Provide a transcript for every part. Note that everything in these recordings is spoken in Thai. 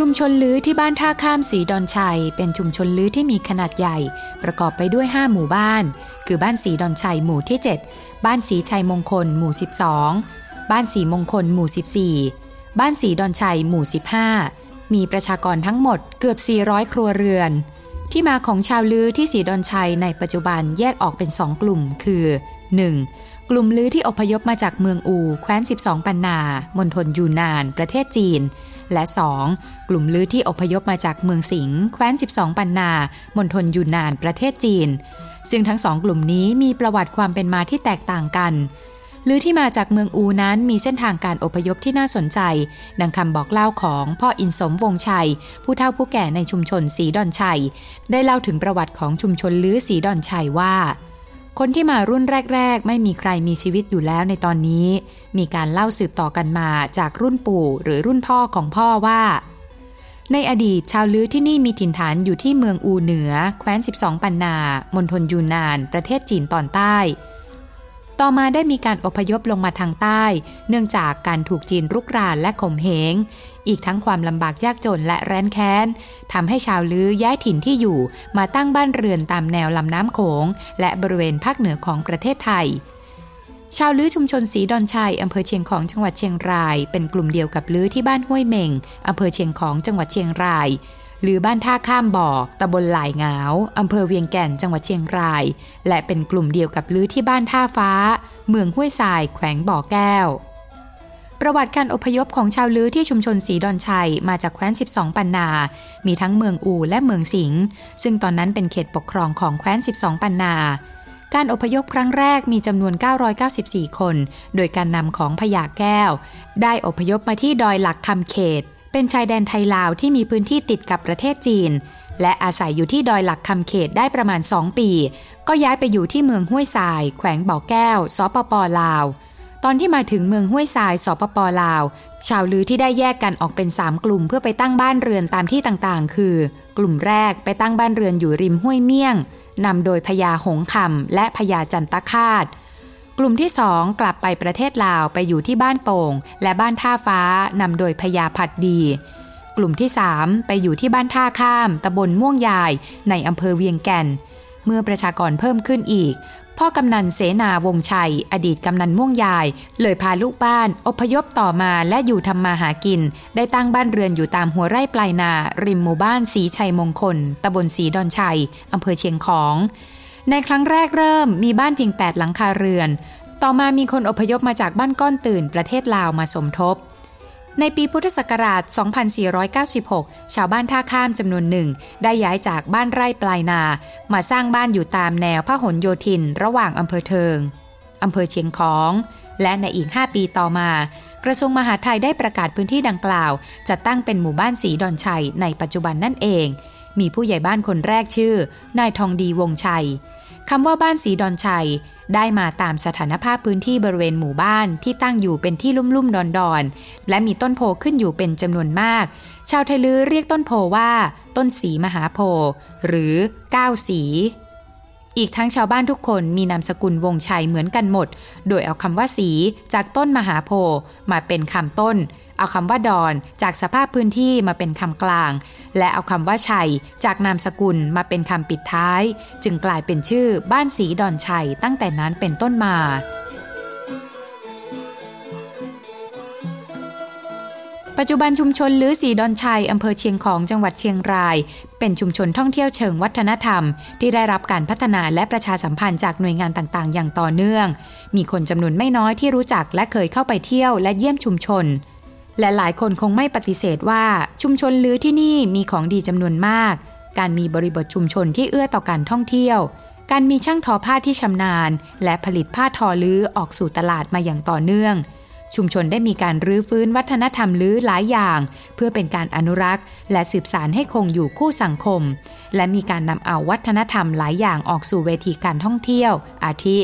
ชุมชนลื้อที่บ้านท่าข้ามสีดอนชัย เป็นชุมชนลื้อที่มีขนาดใหญ่ ประกอบไปด้วย 5 หมู่บ้าน คือบ้านสีดอนชัยหมู่ที่ 7 บ้านสีชัยมงคลหมู่ 12 บ้านสีมงคลหมู่ 14 บ้านสีดอนชัยหมู่ 15 มีประชากรทั้งหมดเกือบ 400 ครัวเรือน ที่มาของชาวลื้อที่สีดอนชัยในปัจจุบันแยกออกเป็น 2 กลุ่ม คือ 1. กลุ่มลื้อที่อพยพมาจากเมืองอู แคว้น 12 ปันนา มณฑลยูนาน ประเทศจีน และ 2. กลุ่มลือที่อพยพมาจากเมืองสิงห์แคว้น 12 ปันนามณฑลยูนนานประเทศจีน ซึ่งทั้งสองกลุ่มนี้มีประวัติความเป็นมาที่แตกต่างกันลือที่มาจากเมืองอูนั้นมีเส้นทางการอพยพที่น่าสนใจ ดังคำบอกเล่าของพ่ออินสมวงชัย ผู้เฒ่าผู้แก่ในชุมชนสีดอนชัย ได้เล่าถึงประวัติของชุมชนลือสีดอนชัยว่า คนที่มารุ่นแรก ๆ ไม่มีใครมีชีวิตอยู่แล้วในตอนนี้ มีการเล่าสืบต่อกันมาจากรุ่นปู่หรือรุ่นพ่อของพ่อว่า ในอดีตชาวลื้อที่นี่มีถิ่นฐานอยู่ที่เมืองอูเหนือ แคว้น 12 ปันนา มณฑลยูนาน ประเทศจีนตอนใต้ ต่อมาได้มีการอพยพลงมาทางใต้ เนื่องจากการถูกจีนรุกรานและข่มเหง อีกทั้งความลำบากยากจนและแร้นแค้นทำให้ชาวลื้อย้ายถิ่นที่อยู่มาตั้งบ้านเรือนตามแนวลำน้ำโขง และบริเวณภาคเหนือของประเทศไทย ชาวลื้อชุมชนสีดอนชัยอำเภอเชียงของจังหวัดเชียงราย เป็นกลุ่มเดียวกับลื้อที่บ้านห้วยเม่งอำเภอเชียงของจังหวัดเชียงรายหรือบ้านท่าข้ามบ่อ ตำบลหลายเงาอำเภอเวียงแก่น จังหวัดเชียงราย และเป็นกลุ่มเดียวกับลื้อที่บ้านท่าฟ้า เมืองห้วยทราย แขวงบ่อแก้ว ประวัติการอพยพของชาวลื้อที่ชุมชนสีดอนชัยมาจากแคว้น 12 ปันนา มีทั้งเมืองอูและเมืองสิงห์ซึ่งตอนนั้นเป็นเขตปกครองของแคว้น 12 ปันนา การอพยพครั้งแรกมีจำนวน 994 คน โดยการนำของพญาแก้ว ได้อพยพมาที่ดอยหลักคำเขต เป็นชายแดนไทยลาวที่มีพื้นที่ติดกับประเทศจีน และอาศัยอยู่ที่ดอยหลักคำเขตได้ประมาณ 2 ปี ก็ย้ายไปอยู่ที่เมืองห้วยทราย แขวงบ่อแก้วสปปลาว ตอนที่มาถึงเมืองห้วยทรายสปปลาว ชาวลือที่ได้แยกกันออกเป็น 3 กลุ่มเพื่อไปตั้งบ้านเรือนตามที่ต่างๆ คือ กลุ่มแรกไปตั้งบ้านเรือนอยู่ริมห้วยเมี่ยงนำโดยพญาหงคำและพญาจันตคาตกลุ่มที่สองกลับไปประเทศลาวไปอยู่ที่บ้านโป่ง และบ้านท่าฟ้านำโดยพญาผัดดี กลุ่มที่3ไปอยู่ที่บ้านท่าข้ามตำบลม่วงยายในอำเภอเวียงแก่น เมื่อประชากรเพิ่มขึ้นอีก พ่อกำนันเสนาวงชัย อดีตกำนันม่วงยาย เลยพาลูกบ้านอพยพต่อมาและอยู่ทำมาหากิน ได้ตั้งบ้านเรือนอยู่ตามหัวไร่ปลายนา ริมหมู่บ้านสีชัยมงคลตำบลสีดอนชัยอำเภอเชียงของ ในครั้งแรกเริ่มมีบ้านเพียง 8 หลังคาเรือน ต่อมามีคนอพยพมาจากบ้านก้อนตื่นประเทศลาวมาสมทบ ในปีพุทธศักราช 2496 ชาวบ้านท่าข้ามจำนวนหนึ่ง ได้ย้ายจากบ้านไร่ปลายนา มาสร้างบ้านอยู่ตามแนวพหลโยธิน ระหว่างอำเภอเทิงอำเภอเชียงของ และในอีก 5 ปีต่อมา กระทรวงมหาดไทยได้ประกาศพื้นที่ดังกล่าว จัดตั้งเป็นหมู่บ้านสีดอนชัยในปัจจุบันนั่นเอง มีผู้ใหญ่บ้านคนแรกชื่อ นายทองดีวงชัยคำว่าบ้านสีดอนชัย ได้มาตามสถานภาพพื้นที่บริเวณหมู่บ้านที่ตั้งอยู่เป็นที่ลุ่มๆดอนๆและมีต้นโพขึ้นอยู่เป็นจำนวนมาก ชาวไทยลือเรียกต้นโพว่า ต้นสีมหาโพหรือก้าวสี อีกทั้งชาวบ้านทุกคนมีนามสกุลวงชัยเหมือนกันหมด โดยเอาคำว่าสีจากต้นมหาโพมาเป็นคำต้น เอาคำว่าดอนจากสภาพพื้นที่มาเป็นคำกลาง และเอาคำว่าชัย จากนามสกุลมาเป็นคำปิดท้าย จึงกลายเป็นชื่อบ้านสีดอนชัยตั้งแต่นั้นเป็นต้นมาปัจจุบันชุมชนลือสีดอนชัย อำเภอเชียงของจังหวัดเชียงราย เป็นชุมชนท่องเที่ยวเชิงวัฒนธรรม ที่ได้รับการพัฒนาและประชาสัมพันธ์จากหน่วยงานต่างๆ อย่างต่อเนื่อง มีคนจำนวนไม่น้อยที่รู้จักและเคยเข้าไปเที่ยวและเยี่ยมชุมชน และหลายคนคงไม่ปฏิเสธว่าชุมชนลือที่นี่มีของดีจำนวนมาก การมีบริบทชุมชนที่เอื้อต่อการท่องเที่ยว การมีช่างทอผ้าที่ชำนาญ และผลิตผ้าทอลื้อออกสู่ตลาดมาอย่างต่อเนื่อง ชุมชนได้มีการรื้อฟื้นวัฒนธรรมลื้อหลายอย่าง เพื่อเป็นการอนุรักษ์ และสืบสารให้คงอยู่คู่สังคม และมีการนำเอาวัฒนธรรมหลายอย่างออกสู่เวทีการท่องเที่ยว อาทิ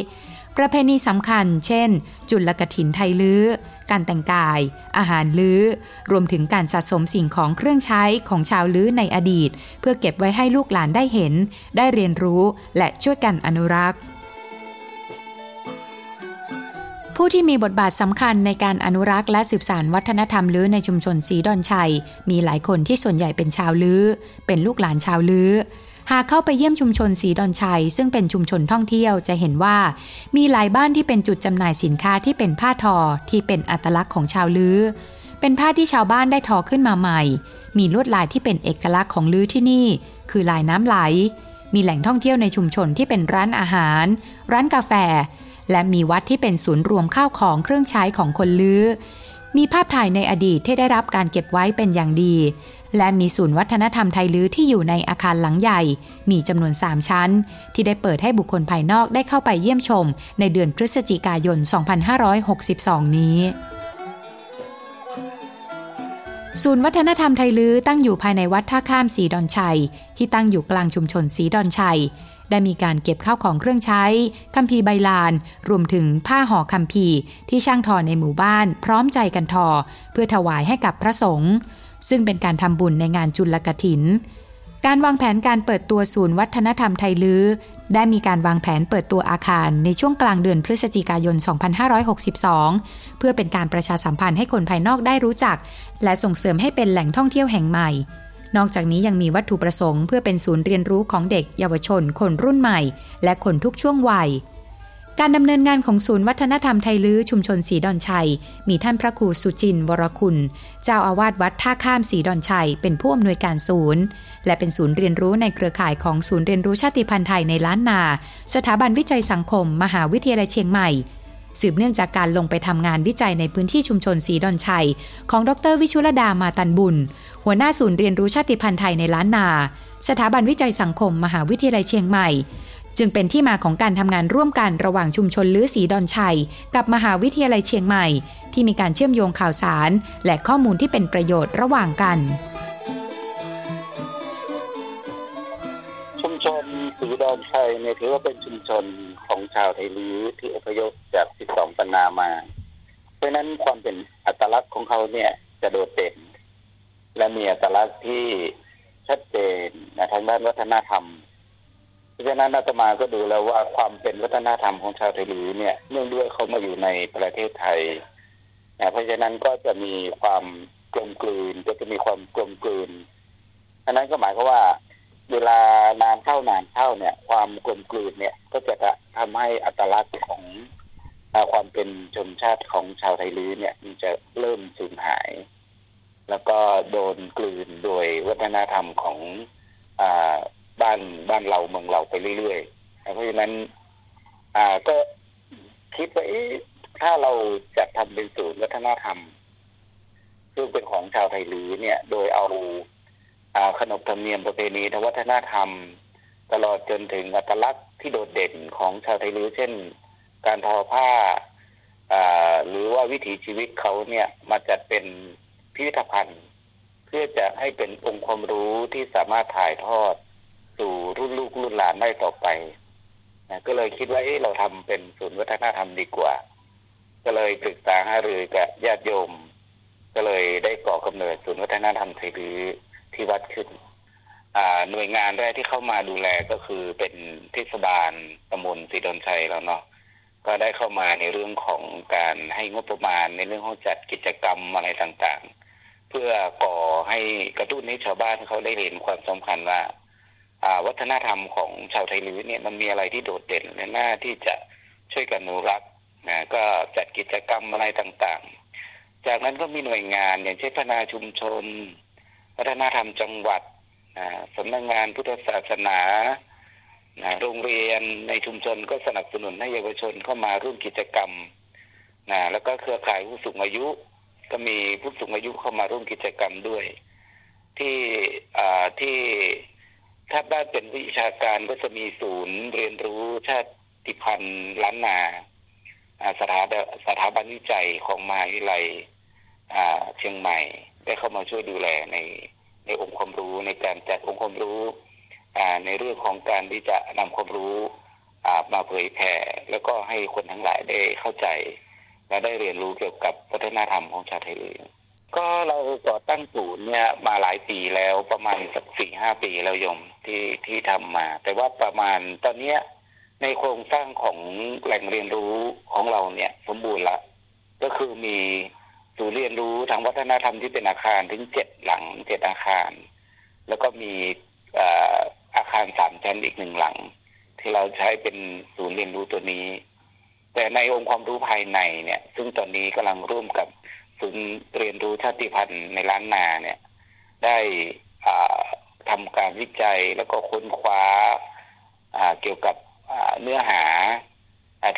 ประเพณีสำคัญ เช่น จุลกถินไทยลื้อ การแต่งกาย อาหารลื้อ รวมถึงการสะสมสิ่งของเครื่องใช้ของชาวลื้อในอดีต เพื่อเก็บไว้ให้ลูกหลานได้เห็น ได้เรียนรู้และช่วยกันอนุรักษ์ผู้ที่มีบทบาทสำคัญในการอนุรักษ์และสืบสานวัฒนธรรมลื้อในชุมชนสีดอนชัย มีหลายคนที่ส่วนใหญ่เป็นชาวลื้อ เป็นลูกหลานชาวลื้อ หากเข้าไปเยี่ยมชุมชนสีดอนชัย ซึ่งเป็นชุมชนท่องเที่ยวจะเห็นว่า มีหลายบ้านที่เป็นจุดจำหน่ายสินค้าที่เป็นผ้าทอที่เป็นอัตลักษณ์ของชาวลื้อ เป็นผ้าที่ชาวบ้านได้ทอขึ้นมาใหม่ มีลวดลายที่เป็นเอกลักษณ์ของลื้อที่นี่ คือลายน้ำไหล มีแหล่งท่องเที่ยวในชุมชนที่เป็นร้านอาหาร ร้านกาแฟ และมีวัดที่เป็นศูนย์รวมข้าวของเครื่องใช้ของคนลื้อมีภาพถ่ายในอดีตที่ได้รับการเก็บไว้เป็นอย่างดี และมีศูนย์วัฒนธรรมไทยลื้อที่อยู่ในอาคารหลังใหญ่ มีจำนวน 3 ชั้น ที่ได้เปิดให้บุคคลภายนอกได้เข้าไปเยี่ยมชม ในเดือนพฤศจิกายน 2562 นี้ศูนย์วัฒนธรรมไทยลื้อตั้งอยู่ภายในวัดท่าข้ามสีดอนชัย ที่ตั้งอยู่กลางชุมชนสีดอนชัย ได้มีการเก็บข้าวของเครื่องใช้คัมภีร์ใบลาน รวมถึงผ้าห่อคัมภีร์ที่ช่างทอในหมู่บ้านพร้อมใจกันทอ เพื่อถวายให้กับพระสงฆ์ ซึ่งเป็นการทำบุญในงานจุลกถิน การวางแผนการเปิดตัวศูนย์วัฒนธรรมไทยลื้อได้มีการวางแผนเปิดตัวอาคารในช่วงกลางเดือนพฤศจิกายน 2562 เพื่อเป็นการประชาสัมพันธ์ให้คนภายนอกได้รู้จัก และส่งเสริมให้เป็นแหล่งท่องเที่ยวแห่งใหม่ นอกจากนี้ยังมีวัตถุประสงค์เพื่อเป็นศูนย์เรียนรู้ของเด็กเยาวชน คนรุ่นใหม่ และคนทุกช่วงวัย การดำเนินงานของศูนย์วัฒนธรรมไทยลื้อชุมชนสีดอนชัย มีท่านพระครูสุจินวรคุณ เจ้าอาวาสวัดท่าข้ามสีดอนชัย เป็นผู้อำนวยการศูนย์ และเป็นศูนย์เรียนรู้ในเครือข่ายของศูนย์เรียนรู้ชาติพันธุ์ไทยในล้านนา สถาบันวิจัยสังคม มหาวิทยาลัยเชียงใหม่ สืบเนื่องจากการลงไปทำงานวิจัยในพื้นที่ชุมชนสีดอนชัย ของดรวิชุลดามาตันบุญ หัวหน้าศูนย์เรียนรู้ชาติพันธุ์ไทยในล้านนา สถาบันวิจัยสังคม มหาวิทยาลัยเชียงใหม่ จึงเป็นที่มาของการทำงานร่วมกันระหว่างชุมชนลื้อสีดอนชัย กับมหาวิทยาลัยเชียงใหม่ ที่มีการเชื่อมโยงข่าวสาร และข้อมูลที่เป็นประโยชน์ระหว่างกัน ชุมชนสีดอนชัยเนี่ยถือว่าเป็นชุมชนของชาวไทยลื้อที่อพยพจาก 12 ปันนามา เพราะนั้นความเป็นอัตลักษณ์ของเขาเนี่ยจะโดดเด่นและมีอัตลักษณ์ที่ชัดเจนในทางด้านวัฒนธรรม เพราะฉะนั้นอาตมาก็ดูแล้วว่าความเป็นวัฒนธรรมของชาวไทยลือเนี่ยเนื่องด้วยเขามาอยู่ในประเทศไทยนะเพราะฉะนั้นก็จะมีความกลมกลืนก็จะมีความกลมกลืนอันนั้นก็หมายความว่า เวลานานเข้านานเข้าเนี่ย ความกลมกลืนเนี่ยก็จะทำให้อัตลักษณ์ของความเป็นชนชาติของชาวไทยลื้อเนี่ย มันจะเริ่มสูญหาย แล้วก็โดนกลืนโดยวัฒนธรรมของอ บ้านบ้านเราเมืองเราไปเรื่อยๆเพราะฉะนั้น อ่าก็คิดว่าถ้าเราจะทำเป็นศูนย์วัฒนธรรมซึ่งเป็นของชาวไทยลือเนี่ย โดยเอาขนบธรรมเนียมประเพณีทางวัฒนธรรม ตลอดจนถึงอัตลักษณ์ที่โดดเด่นของชาวไทยลือเช่น การทอผ้าหรือว่าวิถีชีวิตเขาเนี่ยมาจัดเป็นพิพิธภัณฑ์ เพื่อจะให้เป็นองค์ความรู้ที่สามารถถ่ายทอด สู่รุ่นลูกรุ่นหลานได้ต่อไปนะก็เลยคิดว่าเอเราทำเป็นศูนย์วัฒนธรรมดีกว่า ก็เลยปรึกษาหารือกับญาติโยม ก็เลยได้ก่อกำเนิดศูนย์วัฒนธรรมไทยรือที่วัดขึ้นหน่วยงานแรกที่เข้ามาดูแลก็คือเป็นเทศบาลตำบลสีดอนชัยแล้วเนาะก็ได้เข้ามาในเรื่องของการให้งบประมาณในเรื่องของจัดกิจกรรมอะไรต่างๆ เพื่อก่อให้กระตุ้นให้ชาวบ้านเขาได้เห็นความสำคัญว่า วัฒนธรรมของชาวไทยลื้อเนี่ยมันมีอะไรที่โดดเด่นและน่าที่จะช่วยกันอนุรักษ์นะก็จัดกิจกรรมอะไรต่างๆ จากนั้นก็มีหน่วยงานอย่างเช่นพัฒนาชุมชน วัฒนธรรมจังหวัดนะสำนักงงานพุทธศาสนานะโรงเรียนในชุมชนก็สนับสนุนให้เยาวชนเข้ามาร่วมกิจกรรมนะแล้วก็เครือข่ายผู้สูงอายุ ก็มีผู้สูงอายุเข้ามาร่วมกิจกรรมด้วย ที่ที่ ถ้าบ้านเป็นวิชาการก็จะมีศูนย์เรียนรู้ชาติพันธุ์ล้านนาสถาสถาบันวิจัยของมหาวิทยาลัยเชียงใหม่ ได้เข้ามาช่วยดูแลในในองค์ความรู้ในการจัดองค์ความรู้ในเรื่องของการที่จะนำความรู้มาเผยแผ่แล้วก็ให้คนทั้งหลายได้เข้าใจ และได้เรียนรู้เกี่ยวกับวัฒนธรรมของชาวไทยเลย ก็เราก่อตั้งศูนย์เนี่ยมาหลายปีแล้วประมาณสักสี่ห้าปีแล้วยมที่ที่ทำมา แต่ว่าประมาณตอนเนี้ยในโครงสร้างของแหล่งเรียนรู้ของเราเนี่ย สมบูรณ์ละก็คือมีศูนย์เรียนรู้ทางวัฒนธรรมที่เป็นอาคารถึงเจ็ดหลังเจ็ดอาคาร แล้วก็มีอาคารสามชั้นอีกหนึ่งหลัง ที่เราใช้เป็นศูนย์เรียนรู้ตัวนี้ แต่ในองค์ความรู้ภายในเนี่ย ซึ่งตอนนี้กำลังร่วมกับ ศูนย์เรียนรู้ชาติพันธุ์ในล้านนาเนี่ย ได้ทำการวิจัยแล้วก็ค้นคว้าเกี่ยวกับเนื้อหา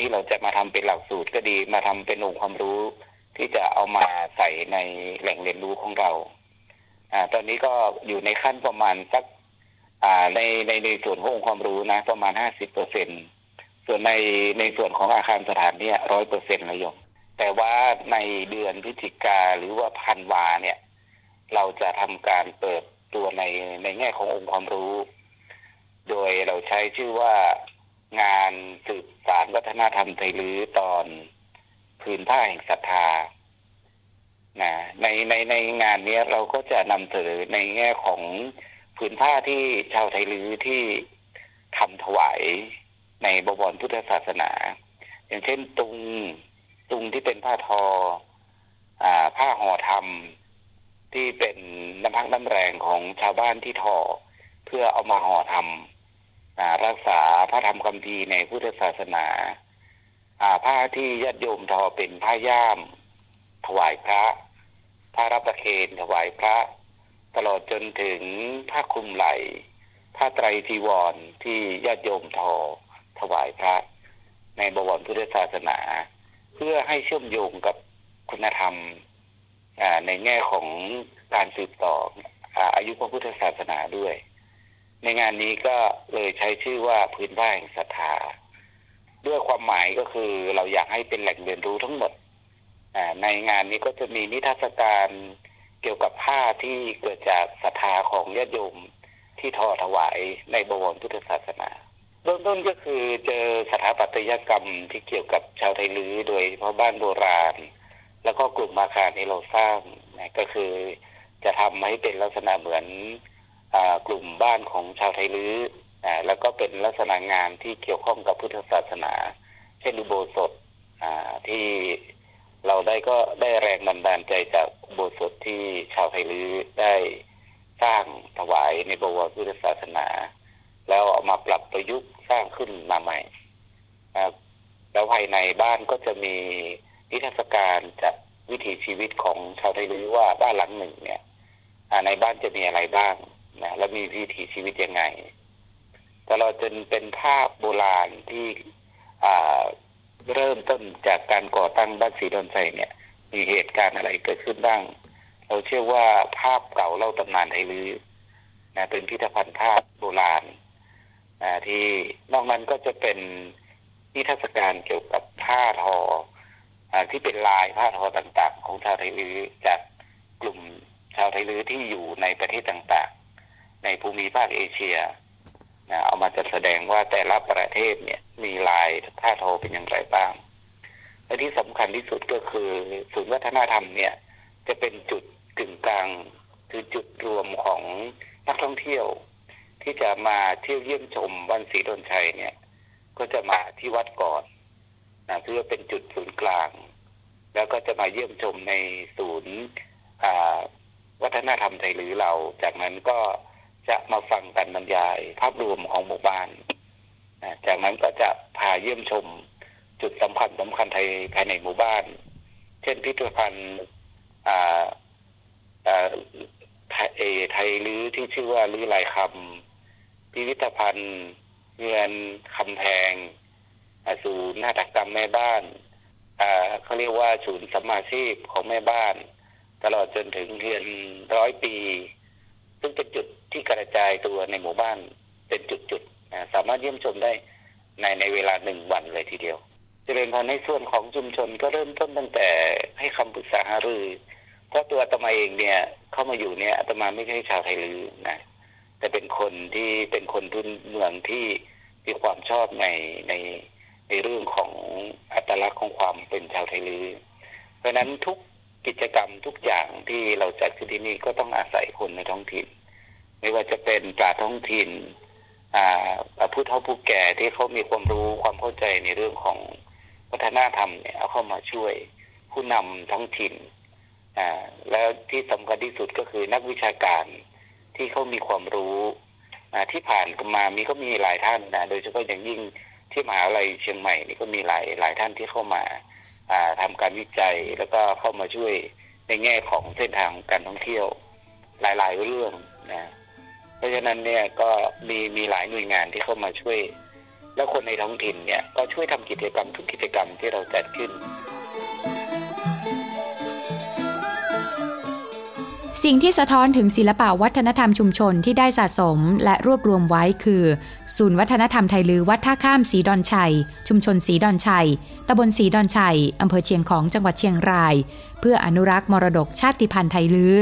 ที่เราจะมาทำเป็นหลักสูตรก็ดีมาทำเป็นองค์ความรู้ที่จะเอามาใส่ในแหล่งเรียนรู้ของเราอตอนนี้ก็อยู่ในขั้นประมาณสักในในในส่วนขององค์ความรู้นะ ประมาณห้าสิบเปอร์เซ็นส่วนในในส่วนของอาคารสถานเนี่ยร้อยเปอร์เซ็นต์ระยม แต่ว่าในเดือนพฤศจิกาหรือว่าพันวาเนี่ย เราจะทำการเปิดตัวในในแง่ขององค์ความรู้ โดยเราใช้ชื่อว่างานสืบสารวัฒนธรรมไทยลือตอนพื้นผ้าแห่งศรัทธานะในในในงานนี้เราก็จะนำเสนอในแง่ของผืนผ้าที่ชาวไทยลือที่ทำถวายในบวรพุทธศาสนา อย่างเช่นตุง ตุงที่เป็นผ้าทอ อ่า ผ้าห่อทำที่เป็นน้ำพักน้ำแรงของชาวบ้านที่ทอ เพื่อเอามาห่อทำรักษาพระธรรมคำพีในพุทธศาสนาผ้าที่ญาติโยมทอเป็นผ้าย่าม ถวายพระ ผ้ารับประเคนถวายพระ ตลอดจนถึงผ้าคลุมไหล่ผ้าไตรจีวรที่ญาติโยมทอถวายพระในบวรพุทธศาสนา เพื่อให้เชื่อมโยงกับคุณธรรมในแง่ของการสืบต่ออายุพระพุทธศาสนาด้วย ในงานนี้ก็เลยใช้ชื่อว่าพื้นบ้านศรัทธาด้วยความหมายก็คือเราอยากให้เป็นแหล่งเรียนรู้ทั้งหมดในงานนี้ก็จะมีนิทรรศการเกี่ยวกับผ้าที่เกิดจากศรัทธาของญาติโยมที่ทอถวายในบวรพุทธศาสนา เบื้องต้นก็คือเจอสถาปัตยกรรมที่เกี่ยวกับชาวไทยลื้อโดยเพราะบ้านโบราณ แล้วก็กลุ่มอาคารที่เราสร้างนะก็คือจะทำให้เป็นลักษณะเหมือนอกลุ่มบ้านของชาวไทยลื้อแล้วก็เป็นลักษณะงานที่เกี่ยวข้องกับพุทธศาสนา เช่นอุโบสถที่เราได้ก็ได้แรงบันดาลใจจากอุโบสถที่ชาวไทยลื้อได้สร้างถวายในบวรพุทธศาสนา แล้วเอามาปรับประยุกต์สร้างขึ้นมาใหม่แล้วภายในบ้านก็จะมีนิทรรศการจากวิถีชีวิตของชาวไทยลื้ว่าบ้านหลังหนึ่งเนี่ยในบ้านจะมีอะไรบ้างนะแล้วมีวิถีชีวิตยังไงตลอดจนเป็นภาพโบราณที่เริ่มต้นจากการก่อตั้งบ้านสีดอนไซเนี่ย มีเหตุการณ์อะไรเกิดขึ้นบ้าง เราเชื่อว่าภาพเก่าเล่าตำนานไทยลือนะเป็นพิพิธภัณฑ์ภาพโบราณ ที่นอกนั้นก็จะเป็นนิทรรศการเกี่ยวกับผ้าทออที่เป็นลายผ้าทอต่าง ๆ ของชาวไทยลือจากกลุ่มชาวไทยลือที่อยู่ในประเทศต่างๆ ในภูมิภาคเอเชียนะเอามาจัดแสดงว่าแต่ละประเทศเนี่ยมีลายผ้าทอเป็นอย่างไรบ้างและที่สำคัญที่สุดก็คือศูนย์วัฒนธรรมเนี่ย จะเป็นจุดกึ่งกลางคือจุดรวมของนักท่องเที่ยว ที่จะมาเที่ยวเยี่ยมชมวันศรีดนชัยเนี่ย ก็จะมาที่วัดก่อนนะเพื่อเป็นจุดศูนย์กลาง แล้วก็จะมาเยี่ยมชมในศูนย์วัฒนธรรมไทยหรือเรา จากนั้นก็จะมาฟังกันบรรยายภาพรวมของหมู่บ้านจากนั้นก็จะพาเยี่ยมชมจุดสำคัญสำคัญไทยภายในหมู่บ้าน เช่นพิพิธภัณฑ์ไทยลื้อที่ชื่อว่าลื้อลายคำ พิพิธภัณฑ์เงินคำแพงศูนย์นาฏกรรมแม่บ้านเขาเรียกว่าศูนย์สมาชีพของแม่บ้าน ตลอดจนถึงเรียนร้อยปี ซึ่งเป็นจุดที่กระจายตัวในหมู่บ้านเป็นจุดๆสามารถเยี่ยมชมได้ในในเวลาหนึ่งวันเลยทีเดียวจเจริญพรในส่วนของชุมชนก็เริ่มต้นตั้งแต่ให้คำปรึกษาหารือเพราะตัวอาตมาเองเนี่ยเข้ามาอยู่เนี่ยอาตมาไม่ใช่ชาวไทยลือนะ แต่เป็นคนที่เป็นคนทุนเมืองที่มีความชอบในในในเรื่องของอัตลักษณ์ของความเป็นชาวไทยลือ เพราะนั้นทุกกิจกรรมทุกอย่างที่เราจัดขึ้นที่นี่ก็ต้องอาศัยคนในท้องถิ่น ไม่ว่าจะเป็นปราท้องถิ่นผู้เฒ่าผู้แก่ที่เขามีความรู้ความเข้าใจในเรื่องของวัฒนธรรมเนี่ยเอาเข้ามาช่วยผู้นำท้องถิ่นอ่าแล้วที่สำคัญที่สุดก็คือนักวิชาการ ที่เขามีความรู้ที่ผ่านมามีก็มีหลายท่านนะโดยเฉพาะอย่างยิ่งที่มหาวิทยาลัยเชียงใหม่นี่ก็มีหลายหลายท่านที่เข้ามาอ่าทำการวิจัยแล้วก็เข้ามาช่วยในแง่ของเส้นทางการท่องเที่ยวหลาย ๆ เรื่องนะเพราะฉะนั้นเนี่ยก็มีมีหลายหน่วยงานที่เข้ามาช่วย แล้วคนในท้องถิ่นเนี่ยก็ช่วยทำกิจกรรมทุกกิจกรรมที่เราจัดขึ้น สิ่งที่สะท้อนถึงศิลปะวัฒนธรรมชุมชนที่ได้สะสมและรวบรวมไว้คือ ศูนย์วัฒนธรรมไทยลือวัดท่าข้ามสีดอนชัย ชุมชนสีดอนชัยตำบลสีดอนชัยอำเภอเชียงของจังหวัดเชียงราย เพื่ออนุรักษ์มรดกชาติพันธุ์ไทยลือ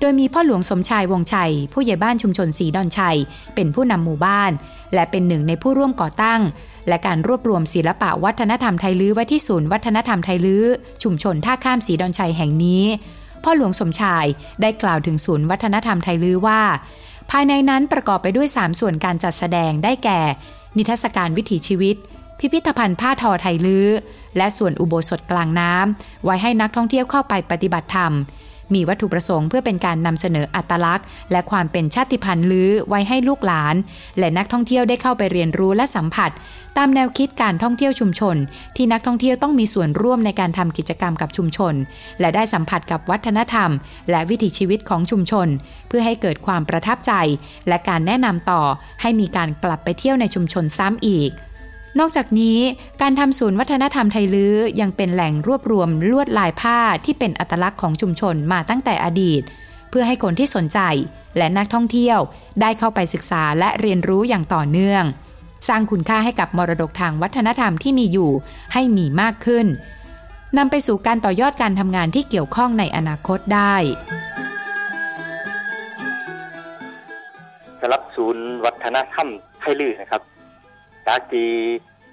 โดยมีพ่อหลวงสมชายวงชัย ผู้ใหญ่บ้านชุมชนสีดอนชัย เป็นผู้นำหมู่บ้าน และเป็นหนึ่งในผู้ร่วมก่อตั้ง และการรวบรวมศิลปะวัฒนธรรมไทยลื้อไว้ที่ศูนย์วัฒนธรรมไทยลื้อ ชุมชนท่าข้ามสีดอนชัยแห่งนี้ พ่อหลวงสมชายได้กล่าวถึงศูนย์วัฒนธรรมไทยลื้อว่า ภายในนั้นประกอบไปด้วย 3 ส่วนการจัดแสดงได้แก่ นิทรรศการวิถีชีวิต พิพิธภัณฑ์ผ้าทอไทยลื้อและส่วนอุโบสถกลางน้ำไว้ให้นักท่องเที่ยวเข้าไปปฏิบัติธรรม มีวัตถุประสงค์เพื่อเป็นการนำเสนออัตลักษณ์ และความเป็นชาติพันธุ์ลื้อไว้ให้ลูกหลาน และนักท่องเที่ยวได้เข้าไปเรียนรู้และสัมผัส ตามแนวคิดการท่องเที่ยวชุมชน ที่นักท่องเที่ยวต้องมีส่วนร่วมในการทำกิจกรรมกับชุมชน และได้สัมผัสกับวัฒนธรรม และวิถีชีวิตของชุมชน เพื่อให้เกิดความประทับใจ และการแนะนำต่อให้มีการกลับไปเที่ยวในชุมชนซ้ำอีก นอกจากนี้การทำศูนย์วัฒนธรรมไทยลื้อยังเป็นแหล่งรวบรวมลวดลายผ้าที่เป็นอัตลักษณ์ของชุมชนมาตั้งแต่อดีต เพื่อให้คนที่สนใจและนักท่องเที่ยวได้เข้าไปศึกษาและเรียนรู้อย่างต่อเนื่อง สร้างคุณค่าให้กับมรดกทางวัฒนธรรมที่มีอยู่ให้มีมากขึ้นนำไปสู่การต่อยอดการทำงานที่เกี่ยวข้องในอนาคตได้สำหรับศูนย์วัฒนธรรมไทยลื้อนะครับากี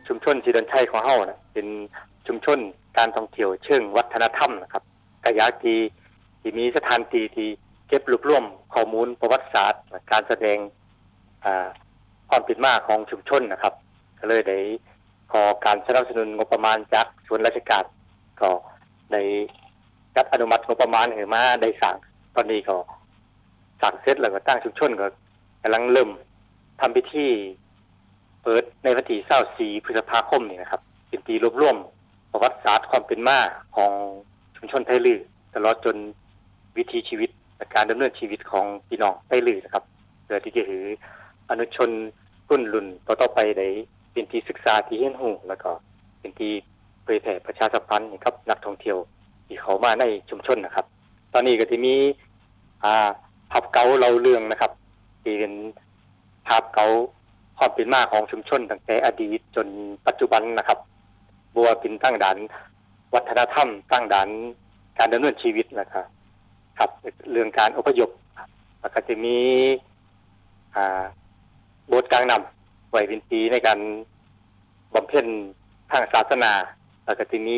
ชุมชนสีดอนชัยของเฮานะเป็นชุมชนการท่องเที่ยวเชิงวัฒนธรรมนะครับก็อยากีที่มีสถานที่ที่เก็บรวบรวมข้อมูลประวัติศาสตร์ การแสดงอ่าความเป็นมาของชุมชนนะครับ ก็เลยได้ขอการสนับสนุนงบประมาณจากส่วนราชการก็ได้จัดอนุมัติงบประมาณให้มาได้สร้างตอนนี้ก็สร้างเสร็จแล้วก็ตั้งชุมชนก็กำลังเริ่มทำพิธี เปิดในวันที่24พฤษภาคมนี่นะครับ เป็นปีรวบรวมประวัติศาสตร์ความเป็นมาของชุมชนไทยลือตลอดจนวิถีชีวิตและการดำเนินชีวิตของพี่น้องไทยลือนะครับเพื่อที่จะถืออนุชนรุ่นรุ่นต่อไปได้เป็นที่ศึกษาที่เห็นหูแล้วก็เป็นที่เผยแพร่ประชาสัมพันธ์กับนักท่องเที่ยวที่เข้ามาในชุมชนนะครับ ตอนนี้ก็สิมีอ่าภาพเก่าเล่าเรื่องนะครับที่เป็นภาพเก่า ความเป็นมาของชุมชนตั้งแต่อดีตจนปัจจุบันนะครับบัวเป็นตั้งด่านวัฒนธรรม ตั้งด่านการดำเนินชีวิตนะครับครับ เรื่องการอพยพแล้วก็จะมีอ่าบทกลางนำไว้เป็นปีในการบำเพ็ญทางศาสนาแล้วก็จะมี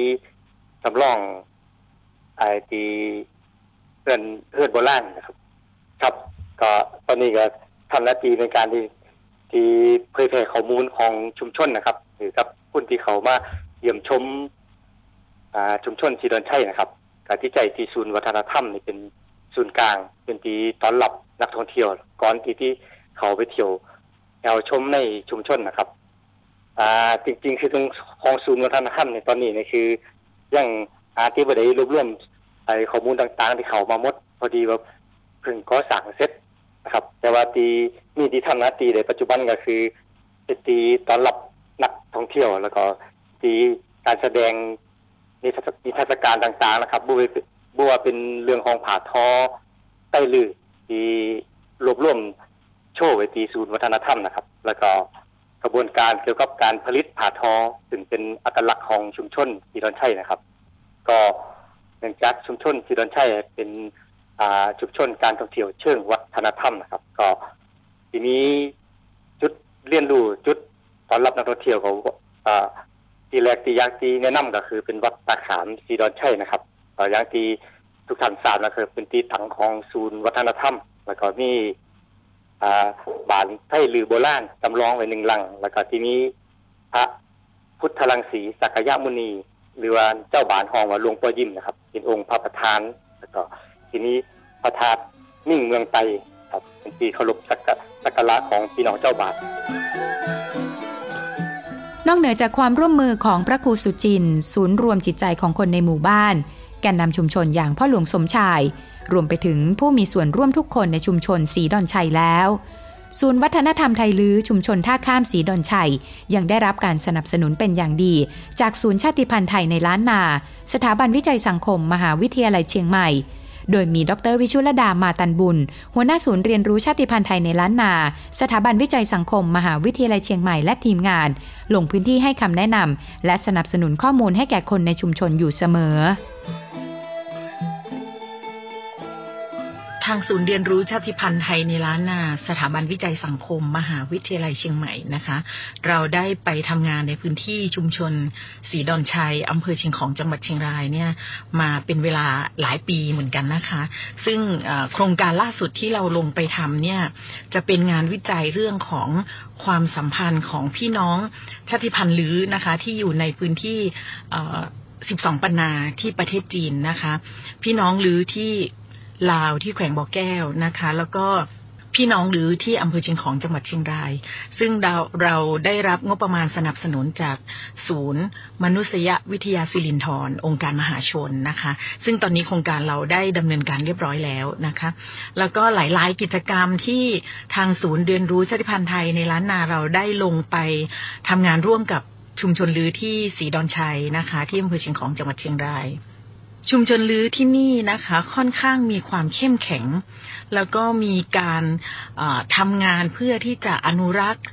สำรองไอทีเพื่อนเพื่อนโบราณนะครับ ครับ ก็ตอนนี้ก็ทำหน้าที่ในการที่ ที่เผยแพร่ข้อมูลของชุมชนนะครับหรือกับผู้ที่เขามาเยี่ยมชมอ่าชุมชนสีดอนชัยนะครับการที่ใจที่ศูนย์วัฒนธรรมนี่เป็นศูนย์กลาง เป็นที่ต้อนรับนักท่องเที่ยว ก่อนที่ที่เขาไปเที่ยวแอวชมในชุมชนนะครับ อ่า จริง ๆ คือตรงของศูนย์วัฒนธรรมนี่ตอนนี้นี่คือยังอาที่บ่ได้รวบรวมไอ้ข้อมูลต่างๆ ที่เขามาหมด พอดีว่าเพิ่งก่อสร้างเสร็จ นะครับ แต่ว่าตีมีที่ทำหน้าตีในปัจจุบันก็คือเป็นตีต้อนรับนักท่องเที่ยวแล้วก็ตีการแสดงนิทรรศการต่างๆนะครับบ่บ่ว่าเป็นเรื่องของผาทอใต้ลือที่รวบรวมโชว์ไว้ที่ศูนย์วัฒนธรรมนะครับ แล้วก็กระบวนการเกี่ยวกับการผลิตผ่าทอซึ่งเป็นอัตลักษณ์ของชุมชนสีดอนชัยนะครับ ก็เนื่องจากชุมชนสีดอนชัยเป็นชุมชนการท่องเที่ยวเชิงวั ฒนธรรมนะครับ ก็ทีนี้จุดเรียนรู้จุดตอนรับนักท่องเที่ยวเขาอ่าที่แรกที่ยากที่แนะนำก็คือเป็นวัดตาขามสีดอนชัยนะครับอ่ออย่างที่ทุกท่านทราบนะครับเป็นที่ตั้งของศูนย์วัฒนธรรม แล้วก็มีอ่าบานไทยลือโบราณจำลองไว้หนึ่งหลัง แล้วก็ที่นี้พระพุทธลังสีสักยมุนี หรือว่าเจ้าบานหองว่าหลวงพ่อยิ้มนะครับ เป็นองค์พระประธาน แล้วก็ทีนี้พระธาตุ นิ่งเมืองไตครับเป็นที่เคารพสักสักการะของพี่น้องเจ้าบาทนอกเหนือจากความร่วมมือของพระครูสุจิน ศูนย์รวมจิตใจของคนในหมู่บ้าน แกนนำชุมชนอย่างพ่อหลวงสมชาย รวมไปถึงผู้มีส่วนร่วมทุกคนในชุมชนสีดอนชัยแล้ว ศูนย์วัฒนธรรมไทยลื้อชุมชนท่าข้ามสีดอนชัย ยังได้รับการสนับสนุนเป็นอย่างดี จากศูนย์ชาติพันธุ์ไทยในล้านนา สถาบันวิจัยสังคม มหาวิทยาลัยเชียงใหม่ โดยมีดรวิชุลดามาตันบุญ หัวหน้าศูนย์เรียนรู้ชาติพันธุ์ไทยในล้านนา สถาบันวิจัยสังคม มหาวิทยาลัยเชียงใหม่และทีมงาน ลงพื้นที่ให้คำแนะนำและสนับสนุนข้อมูลให้แก่คนในชุมชนอยู่เสมอ ทางศูนย์เรียนรู้ชาติพันธุ์ไทยในล้านนา สถาบันวิจัยสังคม มหาวิทยาลัยเชียงใหม่นะคะ เราได้ไปทำงานในพื้นที่ชุมชนสีดอนชัยอำเภอเชียงของจังหวัดเชียงรายเนี่ยมาเป็นเวลาหลายปีเหมือนกันนะคะ ซึ่งโครงการล่าสุดที่เราลงไปทำเนี่ยจะเป็นงานวิจัยเรื่องของความสัมพันธ์ของพี่น้องชาติพันธุ์ลือนะคะ ที่อยู่ในพื้นที่12 ปันนาที่ประเทศจีนนะคะ พี่น้องลือที่ ลาวที่แขวงบ่อแก้วนะคะ แล้วก็พี่น้องหรือที่อำเภอเชียงของจังหวัดเชียงราย ซึ่งเราเราได้รับงบประมาณสนับสนุนจากศูนย์ มนุษยวิทยาสิรินธรองค์การมหาชนนะคะ ซึ่งตอนนี้โครงการเราได้ดำเนินการเรียบร้อยแล้วนะคะ แล้วก็หลาย ๆ กิจกรรมที่ทางศูนย์เรียนรู้ชาติพันธุ์ไทยในล้านนาเราได้ลงไปทำงานร่วมกับชุมชนลือที่สีดอนชัยนะคะ ที่อำเภอเชียงของจังหวัดเชียงราย ชุมชนลื้อที่นี่นะคะ ค่อนข้างมีความเข้มแข็ง แล้วก็มีการทำงานเพื่อที่จะอนุรักษ์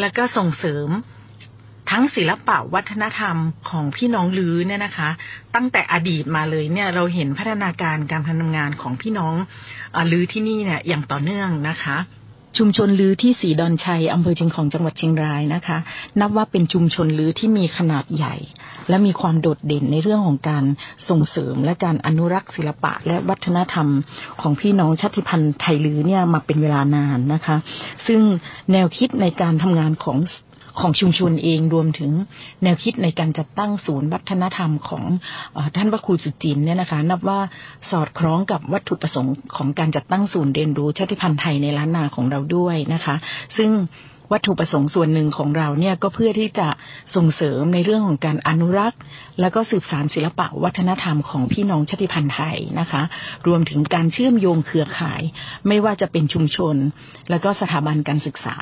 และก็ส่งเสริมทั้งศิลปะวัฒนธรรมของพี่น้องลือเนี่ยนะคะ ตั้งแต่อดีตมาเลยเนี่ยเราเห็นพัฒนาการการทำงานของพี่น้องอลือที่นี่เนี่ยอย่างต่อเนื่องนะคะ ชุมชนลือที่สีดอนชัยอำเภอเชียงของจังหวัดเชียงรายนะคะ นับว่าเป็นชุมชนลือที่มีขนาดใหญ่ และมีความโดดเด่นในเรื่องของการส่งเสริมและการอนุรักษ์ศิลปะ และวัฒนธรรมของพี่น้องชาติพันธุ์ไทยลือเนี่ยมาเป็นเวลานานนะคะ ซึ่งแนวคิดในการทำงานของ ของชุมชนเองรวมถึงแนวคิดในการจัดตั้งศูนย์วัฒนธรรมของอท่านพระครูสุจินเนี่ยนะคะ นับว่าสอดคล้องกับวัตถุประสงค์ของการจัดตั้งศูนย์เรียนรู้ชาติพันธุ์ไทยในล้านนาของเราด้วยนะคะ ซึ่ง วัตถุประสงค์ส่วนหนึ่งของเราเนี่ยก็เพื่อที่จะส่งเสริมในเรื่องของการอนุรักษ์ และก็สืบสานศิลปะวัฒนธรรมของพี่น้องชาติพันธุ์ไทยนะคะ รวมถึงการเชื่อมโยงเครือข่าย ไม่ว่าจะเป็นชุมชน และก็สถาบันการศึกษา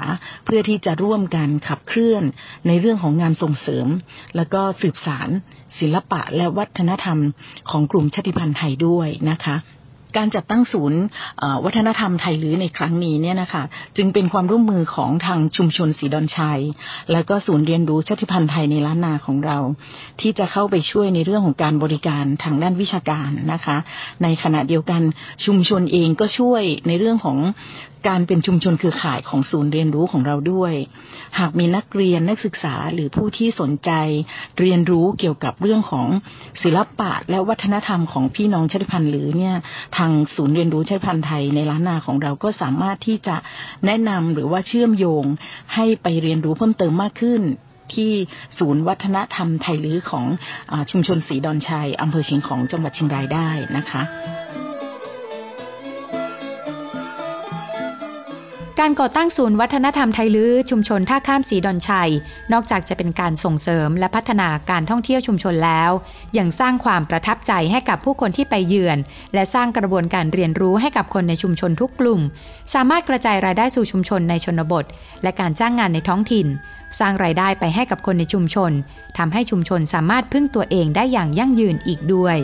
เพื่อที่จะร่วมกันขับเคลื่อนในเรื่องของงานส่งเสริม และก็สืบสารศิลปะและวัฒนธรรมของกลุ่มชาติพันธุ์ไทยด้วยนะคะ การจัดตั้งศูนย์วัฒนธรรมไทยหรือในครั้งนี้เนี่ยนะคะจึงเป็นความร่วมมือของทางชุมชนสีดอนชัย และก็ศูนย์เรียนรู้ชาติพันธุ์ไทยในล้านนาของเรา ที่จะเข้าไปช่วยในเรื่องของการบริการทางด้านวิชาการนะคะ ในขณะเดียวกันชุมชนเองก็ช่วยในเรื่องของการเป็นชุมชนคือข่ายของศูนย์เรียนรู้ของเราด้วย หากมีนักเรียนนักศึกษาหรือผู้ที่สนใจ เรียนรู้เกี่ยวกับเรื่องของศิลปะและวัฒนธรรมของพี่น้องชาติพันธุ์หรือเนี่ยทางศูนย์เรียนรู้ชาติพันธุ์ไทยในล้านนาของเราก็สามารถที่จะแนะนำหรือว่าเชื่อมโยงให้ไปเรียนรู้เพิ่มเติมมากขึ้นที่ศูนย์วัฒนธรรมไทยลื้อของอชุมชนสีดอนชัยอำเภอเชียงของจังหวัดเชียงรายได้นะคะ การก่อตั้งศูนย์วัฒนธรรมไทยลื้อชุมชนท่าข้ามสีดอนชัย นอกจากจะเป็นการส่งเสริมและพัฒนาการท่องเที่ยวชุมชนแล้ว ยังสร้างความประทับใจให้กับผู้คนที่ไปเยือน และสร้างกระบวนการเรียนรู้ให้กับคนในชุมชนทุกกลุ่ม สามารถกระจายรายได้สู่ชุมชนในชนบท และการจ้างงานในท้องถิ่น สร้างรายได้ไปให้กับคนในชุมชนทำให้ชุมชนสามารถพึ่งตัวเองได้อย่างยั่งยืนอีกด้วย